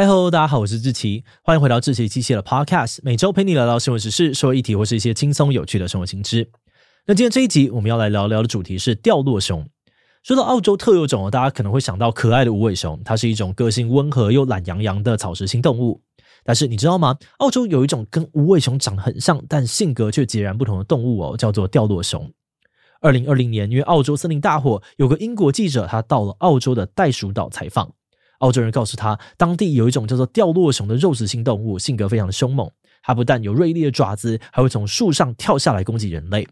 嗨喽，大家好，我是志奇，欢迎回到志奇机械的 Podcast，每周陪你聊聊新闻时事、社会议题或是一些轻松有趣的生活新知。那今天这一集我们要来聊聊的主题是掉落熊。说到澳洲特有种，大家可能会想到可爱的无尾熊，它是一种个性温和又懒洋洋的草食性动物。但是你知道吗？澳洲有一种跟无尾熊长得很像，但性格却截然不同的动物哦，叫做掉落熊。二零二零年，因为澳洲森林大火，有个英国记者他到了澳洲的袋鼠岛采访。澳洲人告诉他，当地有一种叫做掉落熊的肉食性动物，性格非常的凶猛。它不但有锐利的爪子，还会从树上跳下来攻击人类。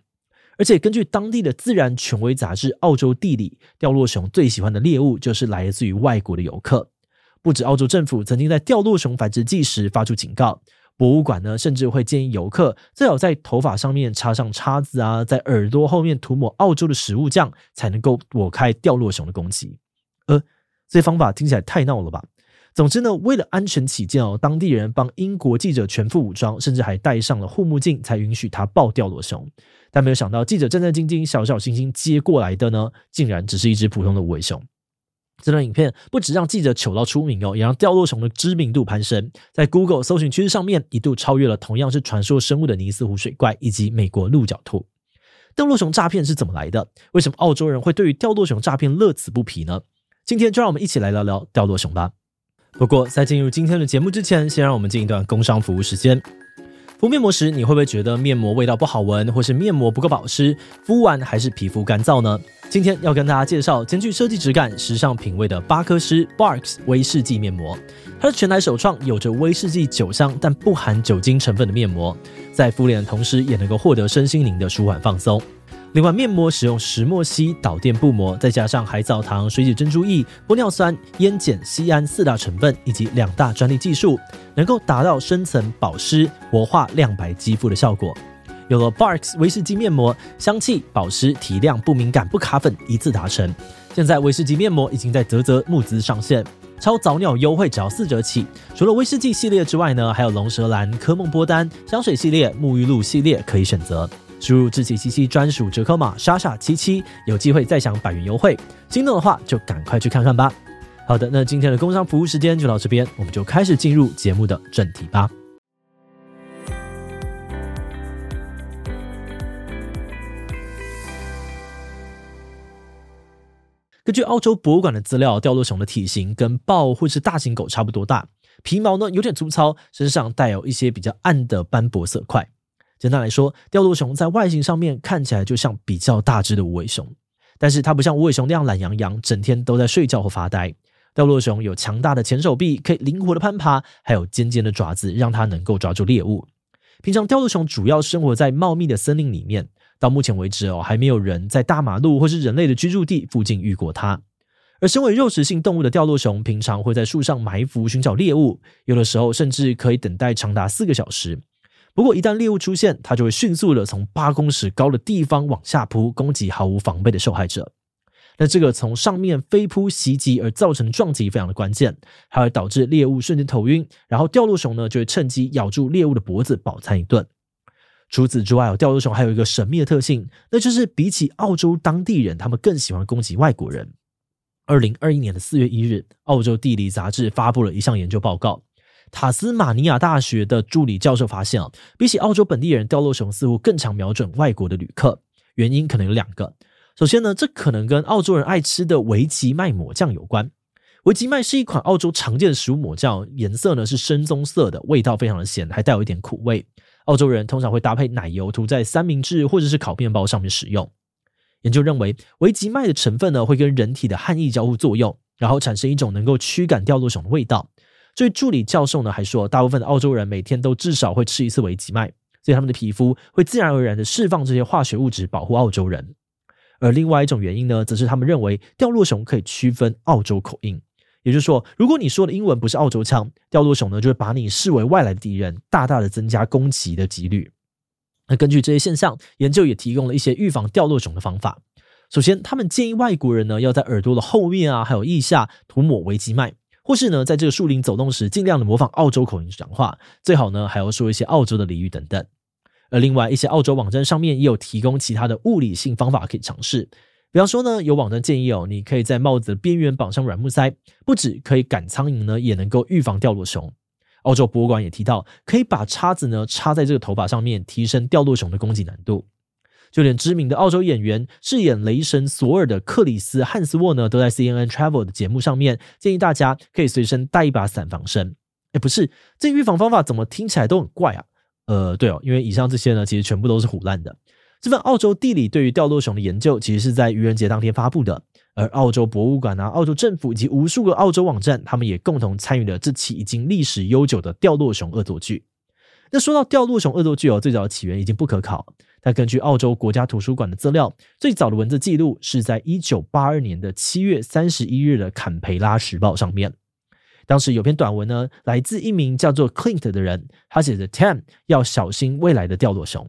而且根据当地的自然权威杂志《澳洲地理》，掉落熊最喜欢的猎物就是来自于外国的游客。不止澳洲政府曾经在掉落熊繁殖季时发出警告，博物馆呢甚至会建议游客最好在头发上面插上叉子啊，在耳朵后面涂抹澳洲的食物酱，才能够躲开掉落熊的攻击。呃。这方法听起来太闹了吧？总之呢，为了安全起见哦，当地人帮英国记者全副武装，甚至还戴上了护目镜，才允许他抱掉落熊。但没有想到，记者战战兢兢、小小心心接过来的呢，竟然只是一只普通的无尾熊。这段影片不止让记者糗到出名哦，也让掉落熊的知名度攀升，在 Google 搜寻趋势上面一度超越了同样是传说生物的尼斯湖水怪以及美国鹿角兔。掉落熊诈骗是怎么来的？为什么澳洲人会对于掉落熊诈骗乐此不疲呢？今天就让我们一起来聊聊掉落熊吧。不过在进入今天的节目之前，先让我们进一段工商服务时间。敷面膜时，你会不会觉得面膜味道不好闻，或是面膜不够保湿，敷完还是皮肤干燥呢？今天要跟大家介绍兼具设计质感、时尚品味的巴克诗 Barks 威士忌面膜。它是全台首创，有着威士忌酒香但不含酒精成分的面膜，在敷脸的同时也能够获得身心灵的舒缓放松。另外，面膜使用石墨烯导电布膜，再加上海藻糖、水解珍珠液、玻尿酸、烟碱、酰胺四大成分以及两大专利技术，能够达到深层保湿、活化、亮白肌肤的效果。有了 Barks 威士忌面膜，香气、保湿、提亮、不敏感、不卡粉，一次达成。现在威士忌面膜已经在泽泽募资上线，超早鸟优惠只要四折起。除了威士忌系列之外呢，还有龙舌兰、科梦波丹、香水系列、沐浴露系列可以选择。输入志祺七七专属折扣码莎莎七七，有机会再享百元优惠。心动的话就赶快去看看吧。好的，那今天的工商服务时间就到这边，我们就开始进入节目的正题吧。根据澳洲博物馆的资料，掉落熊的体型跟豹或是大型狗差不多大，皮毛呢有点粗糙，身上带有一些比较暗的斑驳色块。简单来说，吊落熊在外形上面看起来就像比较大只的无尾熊，但是它不像无尾熊那样懒洋洋，整天都在睡觉或发呆。吊落熊有强大的前手臂，可以灵活的攀爬，还有尖尖的爪子，让它能够抓住猎物。平常吊落熊主要生活在茂密的森林里面，到目前为止哦，还没有人在大马路或是人类的居住地附近遇过它。而身为肉食性动物的吊落熊，平常会在树上埋伏寻找猎物，有的时候甚至可以等待长达四个小时。不过，一旦猎物出现，它就会迅速的从八公尺高的地方往下扑，攻击毫无防备的受害者。那这个从上面飞扑袭击而造成的撞击非常的关键，还会导致猎物瞬间头晕，然后掉落熊呢就会趁机咬住猎物的脖子饱餐一顿。除此之外，哦，吊落熊还有一个神秘的特性，那就是比起澳洲当地人，他们更喜欢攻击外国人。二零二一年的四月一日，澳洲地理杂志发布了一项研究报告。塔斯马尼亚大学的助理教授发现啊，比起澳洲本地人，掉落熊似乎更常瞄准外国的旅客。原因可能有两个。首先呢，这可能跟澳洲人爱吃的维吉麦抹酱有关。维吉麦是一款澳洲常见的食物抹酱，颜色呢是深棕色的，味道非常的咸，还带有一点苦味。澳洲人通常会搭配奶油涂在三明治或者是烤面包上面使用。研究认为，维吉麦的成分呢会跟人体的汗液交互作用，然后产生一种能够驱赶掉落熊的味道。所以助理教授呢还说，大部分的澳洲人每天都至少会吃一次维吉麦，所以他们的皮肤会自然而然的释放这些化学物质，保护澳洲人。而另外一种原因呢，则是他们认为掉落熊可以区分澳洲口音，也就是说，如果你说的英文不是澳洲腔，掉落熊呢就会把你视为外来的敌人，大大的增加攻击的几率。那根据这些现象，研究也提供了一些预防掉落熊的方法。首先，他们建议外国人呢要在耳朵的后面啊，还有腋下涂抹维吉麦。或是呢，在这个树林走动时，尽量的模仿澳洲口音讲话，最好呢还要说一些澳洲的俚语等等。而另外一些澳洲网站上面也有提供其他的物理性方法可以尝试，比方说呢，有网站建议哦，你可以在帽子的边缘绑上软木塞，不止可以赶苍蝇呢，也能够预防掉落熊。澳洲博物馆也提到，可以把叉子呢插在这个头发上面，提升掉落熊的攻击难度。就连知名的澳洲演员饰演雷神索尔的克里斯汉斯沃呢，都在 CNN Travel 的节目上面建议大家可以随身带一把伞防身。哎，不是，这预防方法怎么听起来都很怪啊？呃，对哦，因为以上这些呢，其实全部都是唬烂的。这份澳洲地理对于掉落熊的研究，其实是在愚人节当天发布的。而澳洲博物馆啊、澳洲政府以及无数个澳洲网站，他们也共同参与了这起已经历史悠久的掉落熊恶作剧。那说到掉落熊恶作剧哦，最早的起源已经不可考。那根据澳洲国家图书馆的资料，最早的文字记录是在一九八二年的七月三十一日的坎培拉时报上面。当时有篇短文呢，来自一名叫做 Clint 的人，他写着 Tam 要小心未来的掉落熊。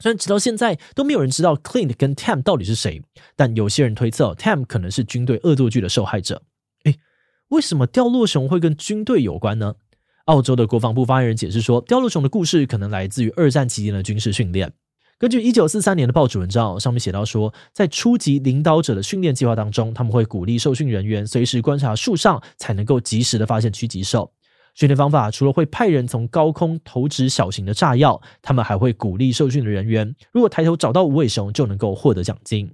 虽然直到现在都没有人知道 Clint 跟 Tam 到底是谁，但有些人推测 Tam 可能是军队恶作剧的受害者。诶，为什么掉落熊会跟军队有关呢？澳洲的国防部发言人解释说，掉落熊的故事可能来自于二战期间的军事训练。根据一九四三年的报纸文章上面写到说，在初级领导者的训练计划当中，他们会鼓励受训人员随时观察树上，才能够及时的发现狙击手。训练方法除了会派人从高空投掷小型的炸药，他们还会鼓励受训的人员，如果抬头找到无尾熊，就能够获得奖金。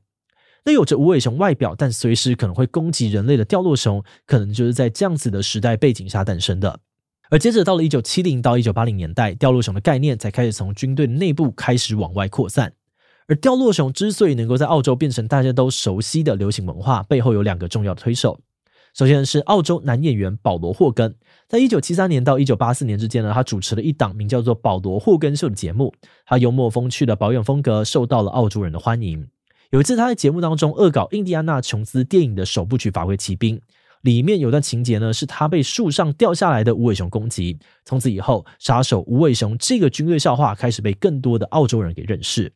那有着无尾熊外表，但随时可能会攻击人类的掉落熊，可能就是在这样子的时代背景下诞生的。而接着到了一九七零到一九八零年代，掉落熊的概念才开始从军队内部开始往外扩散。而掉落熊之所以能够在澳洲变成大家都熟悉的流行文化，背后有两个重要的推手。首先是澳洲男演员保罗·霍根，在一九七三年到一九八四年之间呢，他主持了一档名叫做《保罗·霍根秀》的节目。他幽默风趣的保养风格受到了澳洲人的欢迎。有一次，他在节目当中恶搞印第安纳琼斯电影的首部曲《法柜奇兵》，里面有段情节呢，是他被树上掉下来的无尾熊攻击。从此以后，杀手无尾熊这个军队笑话开始被更多的澳洲人给认识。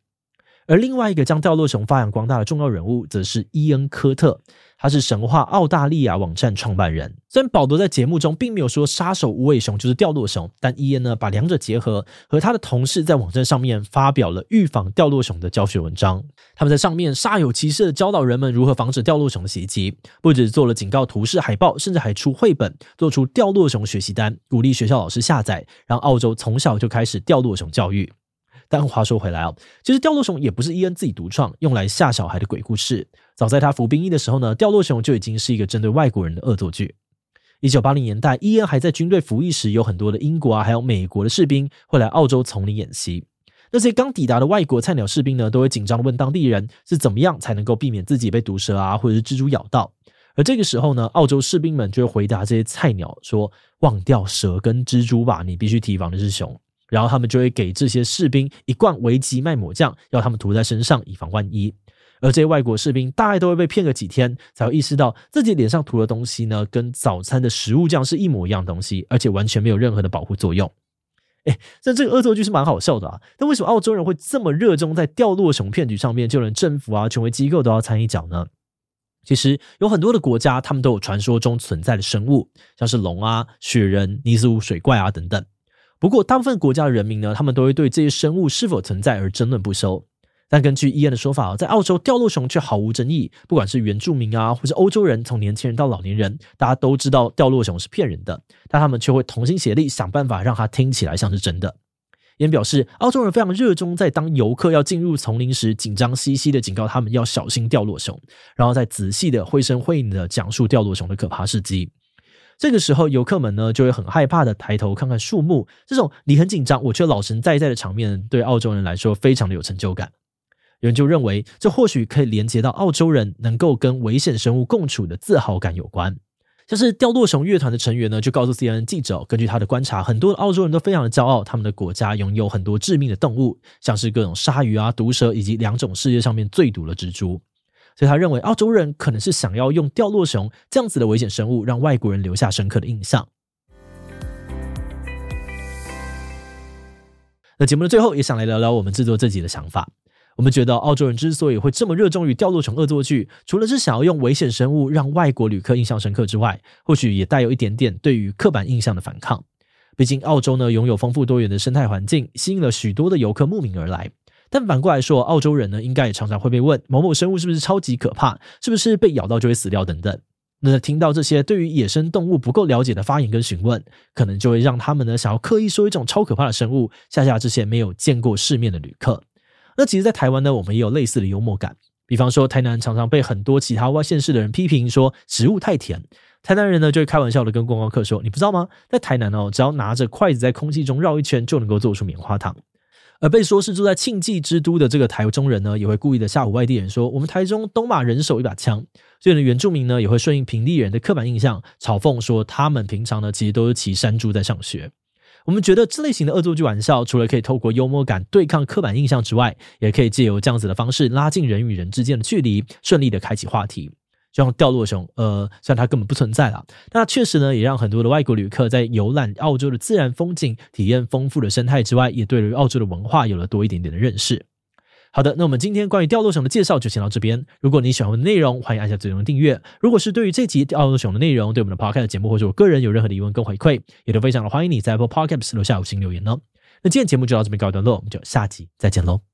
而另外一个将掉落熊发扬光大的重要人物，则是伊恩·科特。他是神话澳大利亚网站创办人。虽然保罗在节目中并没有说杀手无尾熊就是掉落熊，但伊恩呢，把两者结合，和他的同事在网站上面发表了预防掉落熊的教学文章。他们在上面煞有其事的教导人们如何防止掉落熊的袭击，不止做了警告图示海报，甚至还出绘本，做出掉落熊学习单，鼓励学校老师下载，让澳洲从小就开始掉落熊教育。但话说回来哦，其实掉落熊也不是伊恩自己独创，用来吓小孩的鬼故事。早在他服兵役的时候呢，掉落熊就已经是一个针对外国人的恶作剧。一九八零年代，伊恩还在军队服役时，有很多的英国啊，还有美国的士兵会来澳洲丛林演习。那些刚抵达的外国菜鸟士兵呢，都会紧张地问当地人是怎么样才能够避免自己被毒蛇啊，或者是蜘蛛咬到。而这个时候呢，澳洲士兵们就会回答这些菜鸟说：“忘掉蛇跟蜘蛛吧，你必须提防的是熊。”然后他们就会给这些士兵一罐危急麦抹酱，要他们涂在身上，以防万一。而这些外国士兵大概都会被骗个几天，才会意识到自己脸上涂的东西呢，跟早餐的食物酱是一模一样东西，而且完全没有任何的保护作用。诶，但这个恶作剧是蛮好笑的啊。但为什么澳洲人会这么热衷在掉落熊骗局上面，就连政府啊、权威机构都要掺一脚呢？其实有很多的国家，他们都有传说中存在的生物，像是龙啊、雪人、尼斯湖水怪啊等等。不过，大部分国家的人民呢，他们都会对这些生物是否存在而争论不休。但根据伊恩的说法，在澳洲掉落熊却毫无争议。不管是原住民啊，或是欧洲人，从年轻人到老年人，大家都知道掉落熊是骗人的，但他们却会同心协力想办法让它听起来像是真的。伊恩表示，澳洲人非常热衷在当游客要进入丛林时，紧张兮兮的警告他们要小心掉落熊，然后再仔细的绘声绘影的讲述掉落熊的可怕事迹。这个时候，游客们呢就会很害怕的抬头看看树木，这种你很紧张，我却老神在在的场面，对澳洲人来说非常的有成就感。有人就认为，这或许可以连接到澳洲人能够跟危险生物共处的自豪感有关。像是掉落熊乐团的成员呢，就告诉 CNN 记者，根据他的观察，很多澳洲人都非常的骄傲，他们的国家拥有很多致命的动物，像是各种鲨鱼啊、毒蛇，以及两种世界上面最毒的蜘蛛。所以他认为，澳洲人可能是想要用掉落熊这样子的危险生物，让外国人留下深刻的印象。那节目的最后，也想来聊聊我们制作自己的想法。我们觉得，澳洲人之所以会这么热衷于掉落熊恶作剧，除了是想要用危险生物让外国旅客印象深刻之外，或许也带有一点点对于刻板印象的反抗。毕竟，澳洲呢拥有丰富多元的生态环境，吸引了许多的游客慕名而来。但反过来说，澳洲人呢，应该也常常会被问某某生物是不是超级可怕，是不是被咬到就会死掉等等。那听到这些对于野生动物不够了解的发言跟询问，可能就会让他们呢想要刻意说一种超可怕的生物，吓吓这些没有见过世面的旅客。那其实，在台湾呢，我们也有类似的幽默感。比方说，台南常常被很多其他外县市的人批评说食物太甜，台南人呢就会开玩笑的跟观光客说：“你不知道吗？在台南哦，只要拿着筷子在空气中绕一圈，就能够做出棉花糖。”而被说是住在庆忌之都的这个台中人呢，也会故意的吓唬外地人说：“我们台中东马人手一把枪。”所以呢，原住民呢也会顺应平地人的刻板印象，嘲讽说他们平常呢其实都是骑山猪在上学。我们觉得这类型的恶作剧玩笑，除了可以透过幽默感对抗刻板印象之外，也可以借由这样子的方式拉近人与人之间的距离，顺利的开启话题。就像掉落熊，呃，虽然它根本不存在啦，那确实呢，也让很多的外国旅客在游览澳洲的自然风景、体验丰富的生态之外，也对于澳洲的文化有了多一点点的认识。好的，那我们今天关于掉落熊的介绍就先到这边。如果你喜欢的内容，欢迎按下最终的订阅。如果是对于这集掉落熊的内容，对我们的 Podcast 节目或者我个人有任何的疑问跟回馈，也都非常的欢迎你在 Apple Podcast 留下五星留言哦。那今天节目就到这边告一段落，我们就下集再见喽。